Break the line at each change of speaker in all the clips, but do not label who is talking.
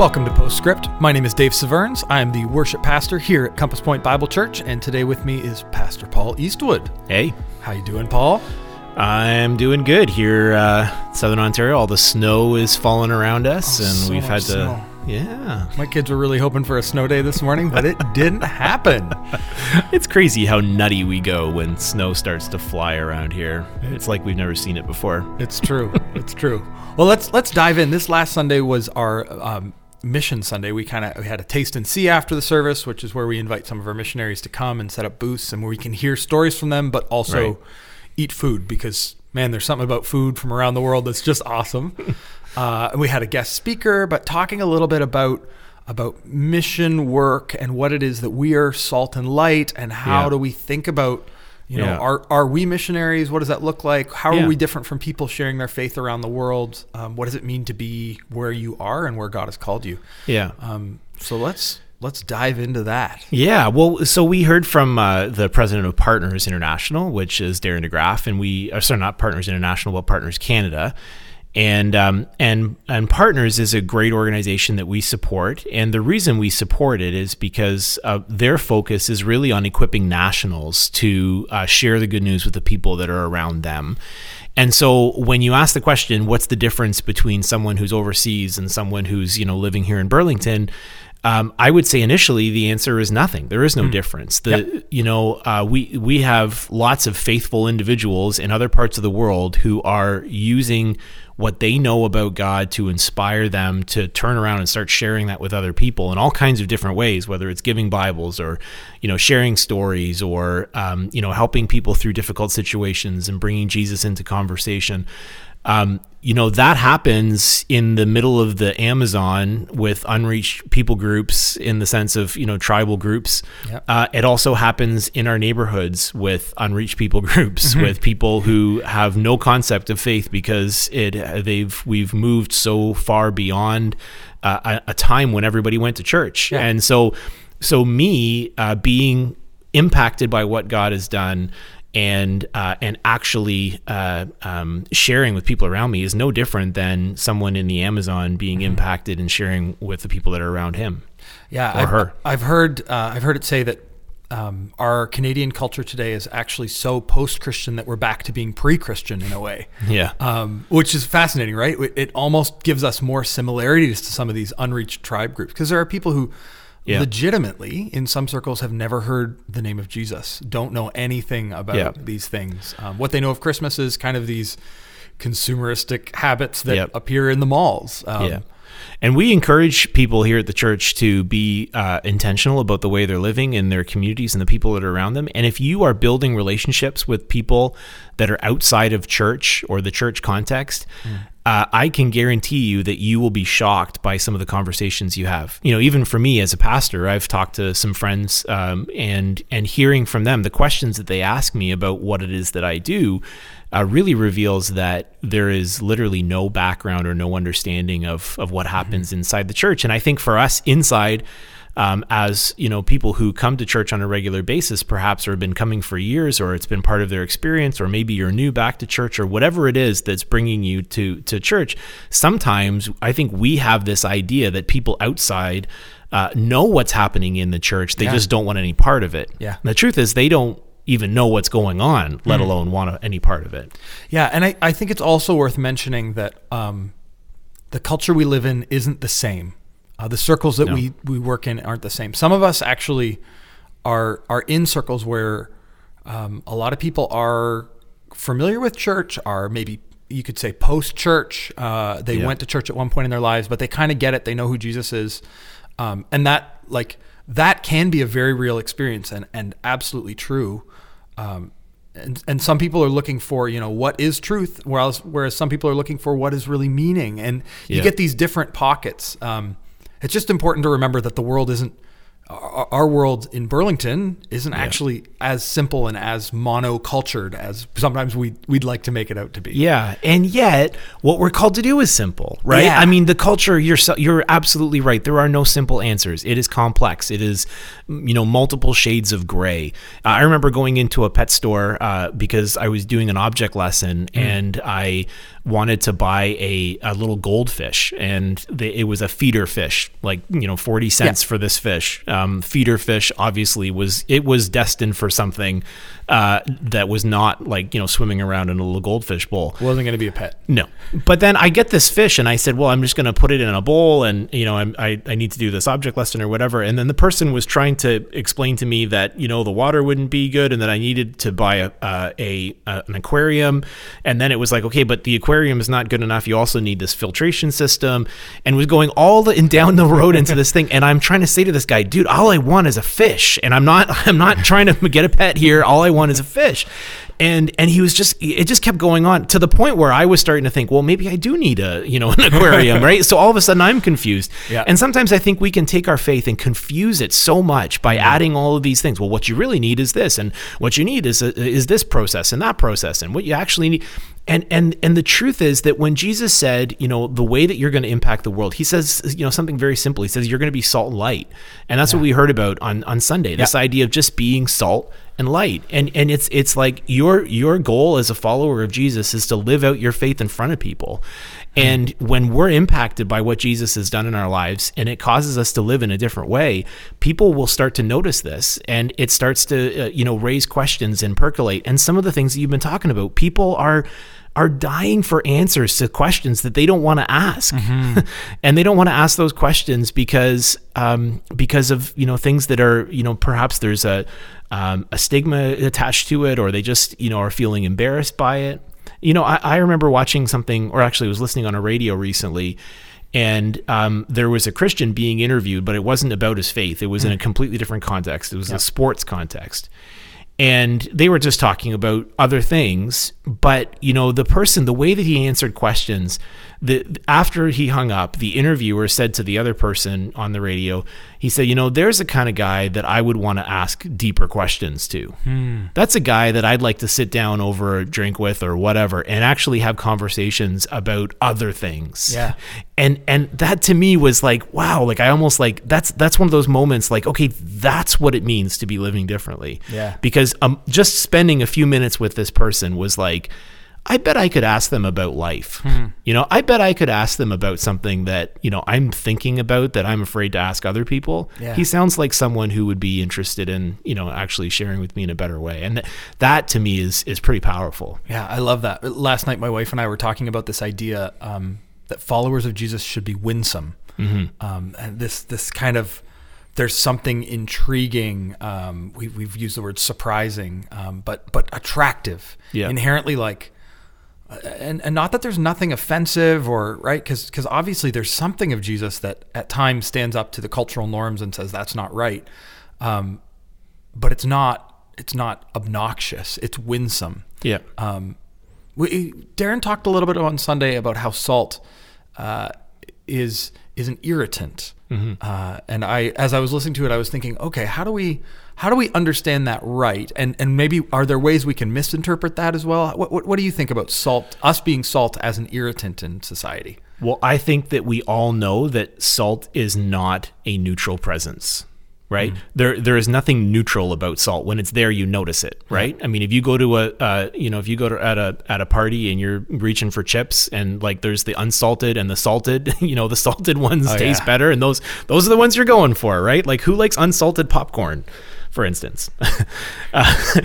Welcome to Postscript. My name is Dave Severns. I am the worship pastor here at Compass Point Bible Church, and today with me is Pastor Paul Eastwood.
Hey,
How you doing, Paul?
I'm doing good here, uh, Southern Ontario. All the snow is falling around us,
Oh,
and
so
we've had to.
snow.
Yeah,
My kids were really hoping for a snow day this morning, but it didn't happen.
it's crazy how nutty we go when snow starts to fly around here. It's like we've never seen it before.
It's true. It's true. Well, let's let's dive in. This last Sunday was our um, mission Sunday. We kind of we had a taste and see after the service, which is where we invite some of our missionaries to come and set up booths, and where we can hear stories from them, but also
Right.
eat food because man, there's something about food from around the world that's just awesome. uh, we had a guest speaker, but talking a little bit about about mission work and what it is that we are salt and light, and how
Yeah.
do we think about you know
Yeah.
are are we missionaries? What does that look like? How are we different from people sharing their faith around the world? Um, what does it mean to be where you are and where God has called you?
Yeah.
Um, so let's let's dive into that.
Yeah, well, so we heard from uh, the president of Partners International, which is Darren DeGraff, and we, are sorry, not Partners International, but Partners Canada, and um, and and Partners is a great organization that we support, and the reason we support it is because uh, their focus is really on equipping nationals to uh, share the good news with the people that are around them. And so when you ask the question, what's the difference between someone who's overseas and someone who's you know living here in Burlington? Um, I would say initially the answer is nothing. There is no difference. The you know uh, we we have lots of faithful individuals in other parts of the world who are using what they know about God to inspire them to turn around and start sharing that with other people in all kinds of different ways, whether it's giving Bibles or, you know, sharing stories or, um, you know, helping people through difficult situations and bringing Jesus into conversation. Um, you know, that happens in the middle of the Amazon with unreached people groups in the sense of, you know, tribal groups.
Yep.
Uh, it also happens in our neighborhoods with unreached people groups, with people who have no concept of faith because it they've we've moved so far beyond uh, a, a time when everybody went to church,
Yeah.
and so so me uh, being impacted by what God has done. And uh, and actually uh, um, sharing with people around me is no different than someone in the Amazon being impacted and sharing with the people that are around him.
Yeah,
Or
I've,
her.
I've heard uh, I've heard it say that um, our Canadian culture today is actually so post-Christian that we're back to being pre-Christian in a way.
Yeah,
um, which is fascinating, right? It almost gives us more similarities to some of these unreached tribe groups because there are people who
Yeah.
legitimately, in some circles, have never heard the name of Jesus, don't know anything about
Yeah.
these things. Um, what they know of Christmas is kind of these consumeristic habits that
Yep.
appear in the malls. Um,
yeah. And we encourage people here at the church to be uh, intentional about the way they're living in their communities and the people that are around them. And if you are building relationships with people that are outside of church or the church context, uh, I can guarantee you that you will be shocked by some of the conversations you have. You know, even for me as a pastor, I've talked to some friends um, and and hearing from them the questions that they ask me about what it is that I do uh, really reveals that there is literally no background or no understanding of of what happens inside the church. And I think for us inside, um, as you know, people who come to church on a regular basis, perhaps or have been coming for years, or it's been part of their experience, or maybe you're new back to church, or whatever it is that's bringing you to to church. Sometimes I think we have this idea that people outside. Uh, know what's happening in the church. They
Yeah.
just don't want any part of it.
Yeah.
The truth is, they don't even know what's going on, let alone want any part of it.
Yeah, and I, I think it's also worth mentioning that um, the culture we live in isn't the same. Uh, the circles that
No.
we, we work in aren't the same. Some of us actually are are in circles where um, a lot of people are familiar with church, are maybe you could say post church. Uh, they
Yeah.
went to church at one point in their lives, but they kind of get it. They know who Jesus is, um, and that like that can be a very real experience and and absolutely true. Um, and, and some people are looking for you know what is truth whereas whereas some people are looking for what is really meaning and you
Yeah.
get these different pockets um, it's just important to remember that the world isn't our, our world in Burlington isn't actually as simple and as monocultured as sometimes we we'd like to make it out to be.
Yeah, and yet what we're called to do is simple, right?
Yeah.
I mean, the culture. You're so, you're absolutely right. There are no simple answers. It is complex. It is, you know, multiple shades of gray. Uh, I remember going into a pet store uh, because I was doing an object lesson and I wanted to buy a, a little goldfish and the, it was a feeder fish like you know 40 cents
Yeah.
for this fish um, feeder fish obviously was it was destined for something uh, that was not like you know swimming around in a little goldfish bowl
Wasn't going to be a pet.
no. But then I get this fish and I said, well, I'm just going to put it in a bowl and, you know, I'm, I, I need to do this object lesson or whatever. And then the person was trying to explain to me that, you know, the water wouldn't be good and that I needed to buy a, uh, a, a an aquarium. And then it was like, okay, but the aquarium is not good enough. You also need this filtration system and was going all the, and down the road into this thing. And I'm trying to say to this guy, dude, all I want is a fish. And I'm not, I'm not trying to get a pet here. All I want is a fish and and he was just it just kept going on to the point where I was starting to think, well, maybe I do need a you know an aquarium, right? So all of a sudden I'm confused.
Yeah.
And sometimes I think we can take our faith and confuse it so much by mm-hmm. adding all of these things. Well, what you really need is this, and what you need is uh, is this process and that process, and what you actually need. And and and the truth is that when Jesus said, you know, the way that you're going to impact the world, he says, you know, something very simple. He says you're going to be salt and light, and that's what we heard about on on Sunday. This idea of just being salt and light. And and it's it's like your your goal as a follower of Jesus is to live out your faith in front of people. And when we're impacted by what Jesus has done in our lives and it causes us to live in a different way people will start to notice this and it starts to uh, you know raise questions and percolate. And some of the things that you've been talking about people are are dying for answers to questions that they don't want to ask, and they don't want to ask those questions because um, because of you know things that are you know perhaps there's a um, a stigma attached to it, or they just you know are feeling embarrassed by it. You know, I, I remember watching something, or actually was listening on a radio recently, and um, there was a Christian being interviewed, but it wasn't about his faith. It was in a completely different context. It was a sports context and they were just talking about other things. But you know the person the way that he answered questions the after he hung up the interviewer said to the other person on the radio he said you know there's the kind of guy that i would want to ask deeper questions to that's a guy that i'd like to sit down over a drink with or whatever and actually have conversations about other things
Yeah.
and and that to me was like wow like i almost like that's that's one of those moments like okay that's what it means to be living differently
Yeah.
because um, just spending a few minutes with this person was like i bet i could ask them about life you know i bet i could ask them about something that you know i'm thinking about that i'm afraid to ask other people
Yeah.
he sounds like someone who would be interested in you know actually sharing with me in a better way and th- that to me is is pretty powerful
Yeah, I love that. Last night, my wife and I were talking about this idea um, that followers of Jesus should be winsome. Um, and this this kind of there's something intriguing. Um, we, we've used the word surprising, um, but but attractive.
Yeah.
Inherently, like, and and not that there's nothing offensive or right, because obviously there's something of Jesus that at times stands up to the cultural norms and says that's not right. Um, but it's not it's not obnoxious. It's winsome.
yeah
Um, we, Darren talked a little bit on Sunday about how salt uh, is is an irritant, uh, and I, as I was listening to it, I was thinking, okay, how do we how do we understand that right? And and maybe are there ways we can misinterpret that as well? What what, what do you think about salt? Us being salt as an irritant in society?
Well, I think that we all know that salt is not a neutral presence, right? There, there is nothing neutral about salt. When it's there, you notice it, right? I mean, if you go to a, uh, you know, if you go to at a at a party and you're reaching for chips, and like there's the unsalted and the salted, you know, the salted ones taste
yeah.
better, and those those are the ones you're going for, right? Like who likes unsalted popcorn? For instance, uh,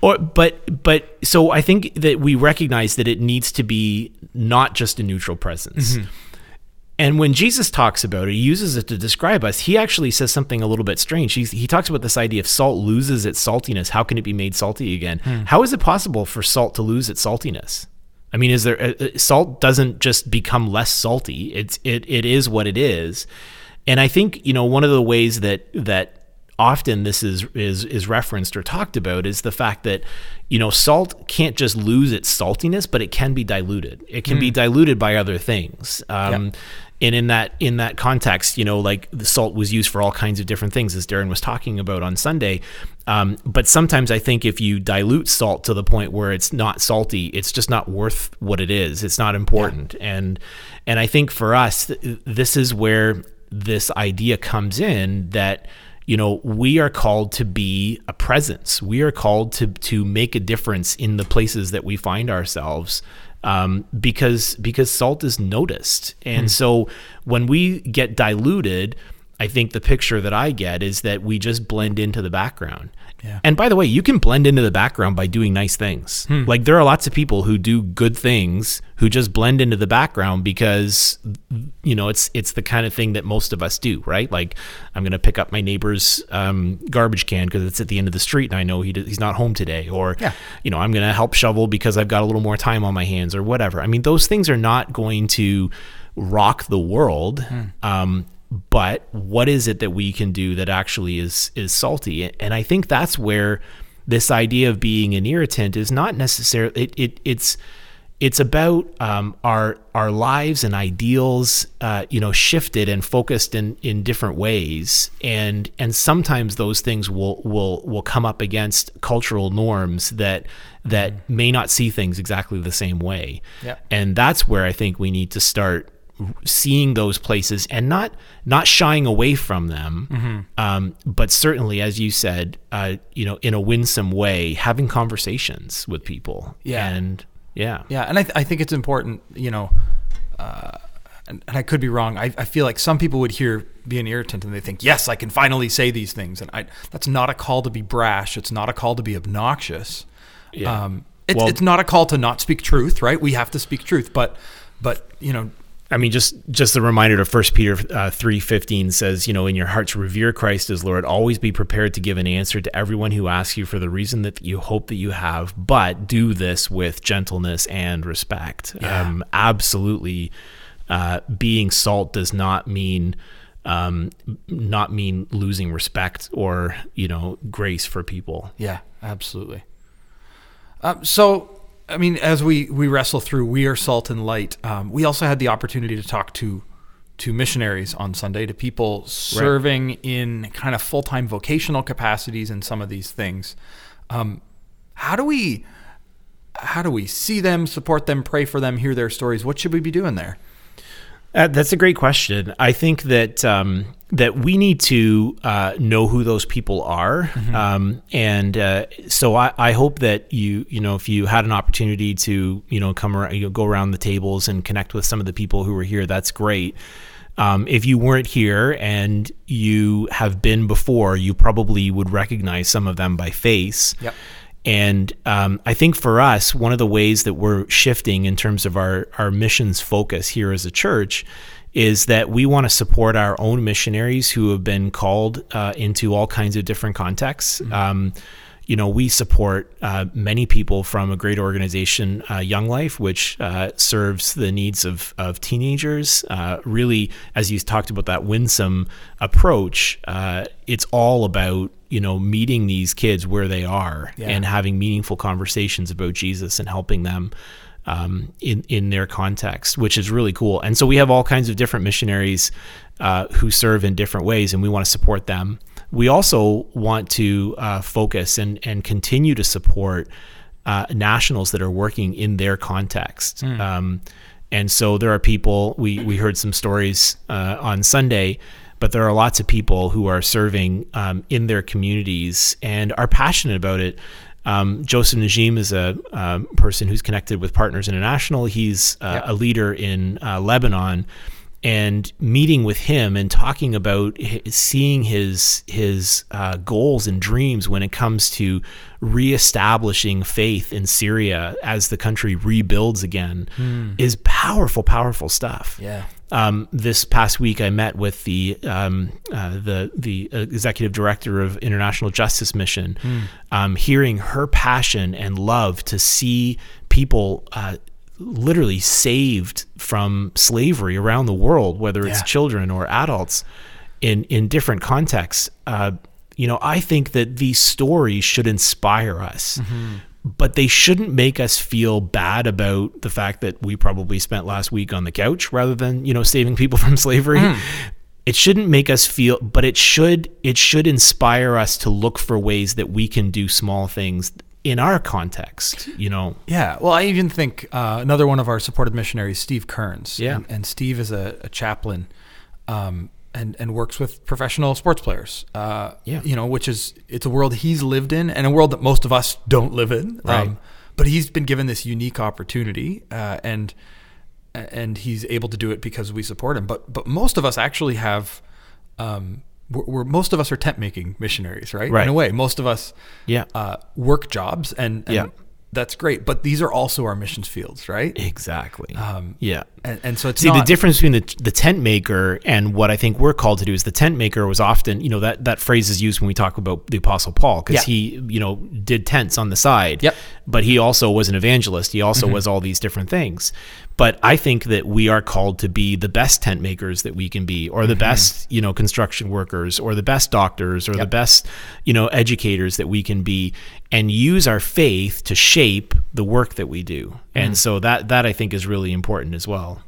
or but but so I think that we recognize that it needs to be not just a neutral presence. And when Jesus talks about it, he uses it to describe us. He actually says something a little bit strange. He's, he talks about this idea of salt loses its saltiness. How can it be made salty again? How is it possible for salt to lose its saltiness? I mean, is there uh, uh, salt doesn't just become less salty? It's it it is what it is. And I think you know one of the ways that that often this is is is referenced or talked about is the fact that you know salt can't just lose its saltiness, but it can be diluted. It can be diluted by other things. Um,
Yep.
And in that in that context, you know, like the salt was used for all kinds of different things, as Darren was talking about on Sunday. Um, but sometimes I think if you dilute salt to the point where it's not salty, it's just not worth what it is. It's not important. And and I think for us, th- this is where this idea comes in that you know we are called to be a presence. We are called to to make a difference in the places that we find ourselves um, because because salt is noticed. And so when we get diluted i think the picture that i get is that we just blend into the background.
Yeah.
and by the way you can blend into the background by doing nice things. Like there are lots of people who do good things who just blend into the background because you know it's it's the kind of thing that most of us do right? Like i'm going to pick up my neighbor's um, garbage can because it's at the end of the street and i know he d- he's not home today. Or
Yeah.
you know i'm going to help shovel because i've got a little more time on my hands or whatever. I mean those things are not going to rock the world. Um, but what is it that we can do that actually is is salty? And i think that's where this idea of being an irritant is not necessarily it, it it's it's about um, our our lives and ideals, uh, you know, shifted and focused in, in different ways, and and sometimes those things will will will come up against cultural norms that that may not see things exactly the same way,
Yeah.
and that's where I think we need to start seeing those places and not not shying away from them, um, but certainly, as you said, uh, you know, in a winsome way, having conversations with people,
Yeah.
and yeah,
Yeah, and I, th- I think it's important, you know, uh, and, and I could be wrong. I, I feel like some people would hear be an irritant and they think, yes, I can finally say these things. And I, that's not a call to be brash. It's not a call to be obnoxious.
Yeah.
Um, it's,
Well-
it's not a call to not speak truth, right? We have to speak truth, but, but you know,
I mean, just just a reminder to First Peter uh, three fifteen says, you know, in your hearts revere Christ as Lord. Always be prepared to give an answer to everyone who asks you for the reason that you hope that you have, but do this with gentleness and respect.
Yeah.
Um, absolutely, uh, being salt does not mean um, not mean losing respect or you know grace for people.
Yeah, absolutely. Um, so, I mean, as we we wrestle through, we are salt and light. Um, we also had the opportunity to talk to to missionaries on Sunday, to people serving in kind of full time vocational capacities in some of these things. Um, how do we how do we see them, support them, pray for them, hear their stories? What should we be doing there?
Uh, that's a great question. I think that um, that we need to uh, know who those people are, um, and uh, so I, I hope that you you know if you had an opportunity to you know come around, you know, go around the tables and connect with some of the people who were here. That's great. Um, if you weren't here and you have been before, you probably would recognize some of them by face.
Yep.
And um, I think for us, one of the ways that we're shifting in terms of our, our missions focus here as a church is that we want to support our own missionaries who have been called uh, into all kinds of different contexts. Um, you know, we support uh, many people from a great organization, uh, Young Life, which uh, serves the needs of, of teenagers. Uh, really, as you talked about that winsome approach, uh, it's all about you know meeting these kids where they are
Yeah.
and having meaningful conversations about Jesus and helping them um, in in their context, which is really cool. And so we have all kinds of different missionaries uh, who serve in different ways, and we want to support them. We also want to uh, focus and and continue to support uh, nationals that are working in their context. Um, and so there are people. We we heard some stories uh, on Sunday. But there are lots of people who are serving um, in their communities and are passionate about it. Um, Joseph Najim is a um, person who's connected with Partners International. He's uh, a leader in uh, Lebanon, and meeting with him and talking about seeing his his uh, goals and dreams when it comes to reestablishing faith in Syria as the country rebuilds again is powerful, powerful stuff.
Yeah.
Um, this past week, I met with the um, uh, the the executive director of International Justice Mission, um, hearing her passion and love to see people uh, literally saved from slavery around the world, whether it's
Yeah.
children or adults, in in different contexts. Uh, you know, I think that these stories should inspire us. But they shouldn't make us feel bad about the fact that we probably spent last week on the couch rather than, you know, saving people from slavery. It shouldn't make us feel but it should it should inspire us to look for ways that we can do small things in our context, you know.
Yeah. Well, I even think uh, another one of our supported missionaries, Steve Kearns.
Yeah.
And, and Steve is a, a chaplain um, and, and works with professional sports players. Uh,
Yeah.
You know, which is, it's a world he's lived in and a world that most of us don't live in. Um,
Right.
but he's been given this unique opportunity uh, and and he's able to do it because we support him. But but most of us actually have, um, we're, we're most of us are tent making missionaries, right?
Right.
In a way, most of us,
Yeah.
uh, work jobs, and, and
Yeah.
that's great. But these are also our missions fields, right?
Exactly.
Um,
yeah.
And, and so it's
See,
not,
the difference between the, the tent maker and what I think we're called to do is the tent maker was often, you know, that, that phrase is used when we talk about the Apostle Paul because
Yeah.
he, you know, did tents on the side.
Yep. Mm-hmm.
But he also was an evangelist. He also was all these different things. But I think that we are called to be the best tent makers that we can be, or the
Mm-hmm.
best, you know, construction workers, or the best doctors, or the best, you know, educators that we can be, and use our faith to shape the work that we do.
Mm-hmm.
And so that that I think is really important as well.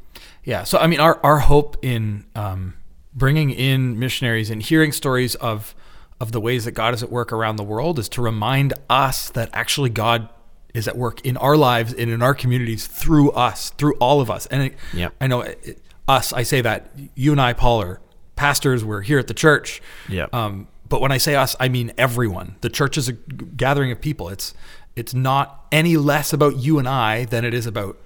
Yeah. So I mean, our our hope in um, bringing in missionaries and hearing stories of of the ways that God is at work around the world is to remind us that actually God is at work in our lives and in our communities through us, through all of us. And it,
Yep.
I know it, us. I say that you and I, Paul, are pastors. We're here at the church.
Yep.
Um, but when I say us, I mean everyone. The church is a g- gathering of people. It's it's not any less about you and I than it is about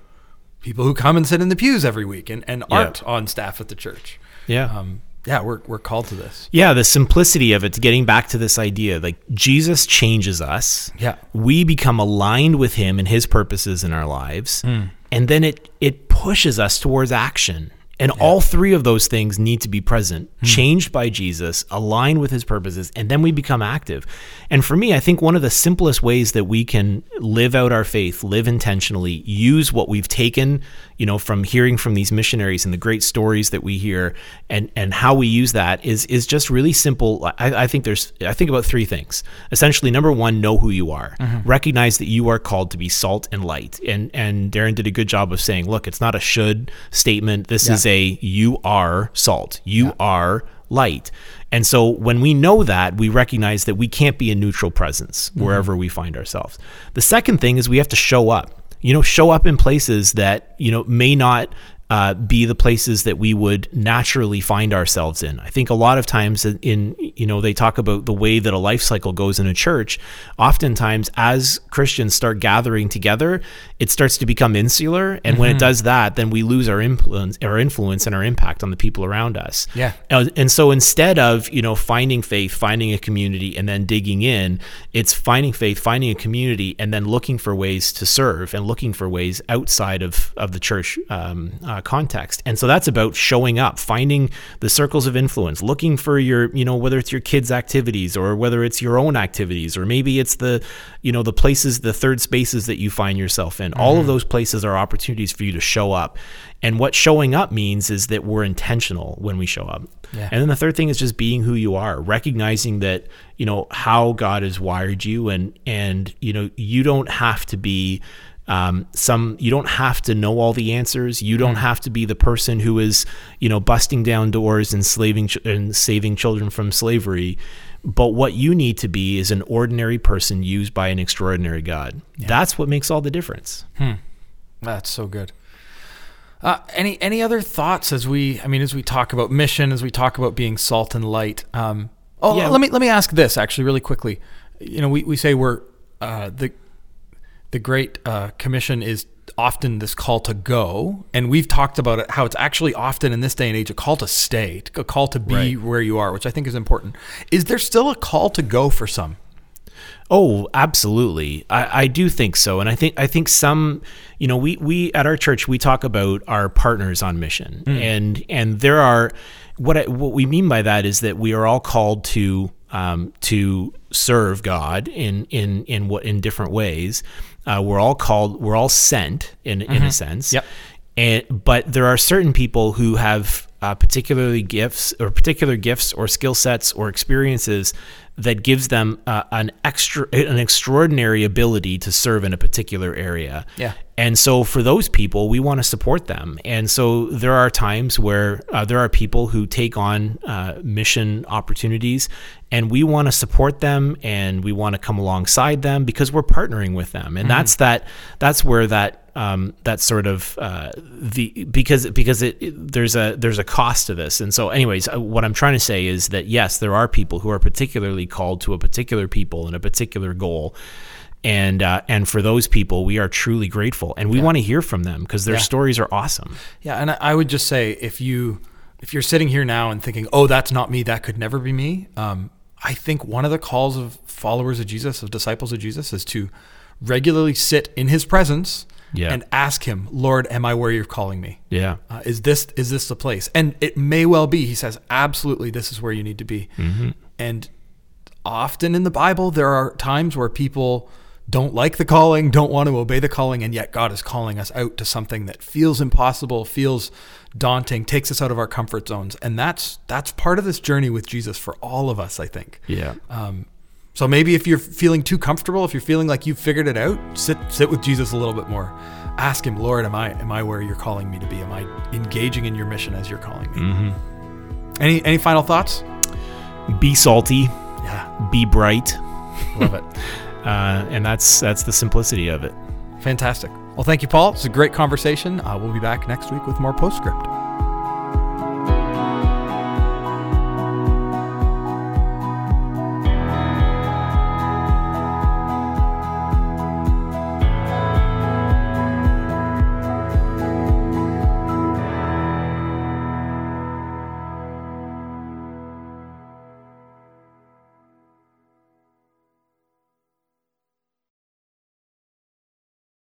people who come and sit in the pews every week and, and aren't on staff at the church.
Yeah.
Um, yeah, we're, we're called to this.
Yeah, the simplicity of it, getting back to this idea, like Jesus changes us.
Yeah.
We become aligned with him and his purposes in our lives.
Hmm.
And then it it pushes us towards action. And all three of those things need to be present,
Hmm.
changed by Jesus, aligned with his purposes, and then we become active. And for me, I think one of the simplest ways that we can live out our faith, live intentionally, use what we've taken, you know, from hearing from these missionaries and the great stories that we hear and and how we use that is is just really simple. I, I think there's I think about three things. Essentially, number one, know who you are. Recognize that you are called to be salt and light. And and Darren did a good job of saying, look, it's not a should statement. This is a you are salt. You are light. And so when we know that, we recognize that we can't be a neutral presence mm-hmm. wherever we find ourselves. The second thing is we have to show up. You know, show up in places that, you know, may not uh, be the places that we would naturally find ourselves in. I think a lot of times in, you know, they talk about the way that a life cycle goes in a church. Oftentimes, as Christians start gathering together, it starts to become insular. And when it does that, then we lose our influence, our influence and our impact on the people around us.
Yeah.
Uh, And so instead of, you know, finding faith, finding a community, and then digging in, it's finding faith, finding a community, and then looking for ways to serve and looking for ways outside of, of the church um, uh, context. And so that's about showing up, finding the circles of influence, looking for your, you know, whether it's your kids' activities or whether it's your own activities, or maybe it's the, you know, the places, the third spaces that you find yourself in. All of mm-hmm. those places are opportunities for you to show up. And what showing up means is that we're intentional when we show up.
Yeah.
And then the third thing is just being who you are, recognizing that, you know, how God has wired you and and you know, you don't have to be um, some you don't have to know all the answers. You don't have to be the person who is, you know, busting down doors and slaving ch- and saving children from slavery. But what you need to be is an ordinary person used by an extraordinary God. That's what makes all the difference.
That's so good. Uh, any any other thoughts as we I mean as we talk about mission as we talk about being salt and light? Um, oh,
Yeah.
let me let me ask this actually really quickly. You know, we, we say we're uh, the the Great uh, Commission is often this call to go, and we've talked about it how it's actually often in this day and age a call to stay, a call to be
Right.
where you are, which I think is important. Is there still a call to go for some?
Oh, absolutely. I, I do think so, and I think I think some, you know, we we at our church we talk about our partners on mission, and and there are what I, what we mean by that is that we are all called to um, to serve God in in in what in different ways. Uh, we're all called. We're all sent in in a sense.
Yep.
And but there are certain people who have uh, particularly gifts or particular gifts or skill sets or experiences that gives them uh, an extra, an extraordinary ability to serve in a particular area.
Yeah.
And so for those people, we want to support them. And so there are times where uh, there are people who take on uh, mission opportunities, and we want to support them and we want to come alongside them because we're partnering with them. And that's that. That's where that um, that sort of uh, the because because it, it- there's a there's a cost to this. And so, anyways, uh, what I'm trying to say is that yes, there are people who are particularly called to a particular people and a particular goal. And uh, and for those people, we are truly grateful, and we want to hear from them because their
Yeah.
stories are awesome.
Yeah, and I- would just say if you if you're sitting here now and thinking, "Oh, that's not me. That could never be me." Um, I think one of the calls of followers of Jesus, of disciples of Jesus, is to regularly sit in His presence
Yeah.
and ask Him, "Lord, am I where you're calling me?
Yeah,
Uh, is this is this the place?" And it may well be. He says, "Absolutely, this is where you need to be." And often in the Bible, there are times where people don't like the calling, don't want to obey the calling, and yet God is calling us out to something that feels impossible, feels daunting, takes us out of our comfort zones, and that's that's part of this journey with Jesus for all of us, I think.
yeah,
Um, so maybe if you're feeling too comfortable, if you're feeling like you've figured it out, sit sit with Jesus a little bit more. Ask him, Lord, am I am I where you're calling me to be? Am I engaging in your mission as you're calling me?
Mm-hmm.
Any any final thoughts?
be salty,
Yeah,
be bright,
love it.
uh, and that's that's the simplicity of it.
Fantastic. Well, thank you, Paul. It's a great conversation. Uh, we'll be back next week with more postscript.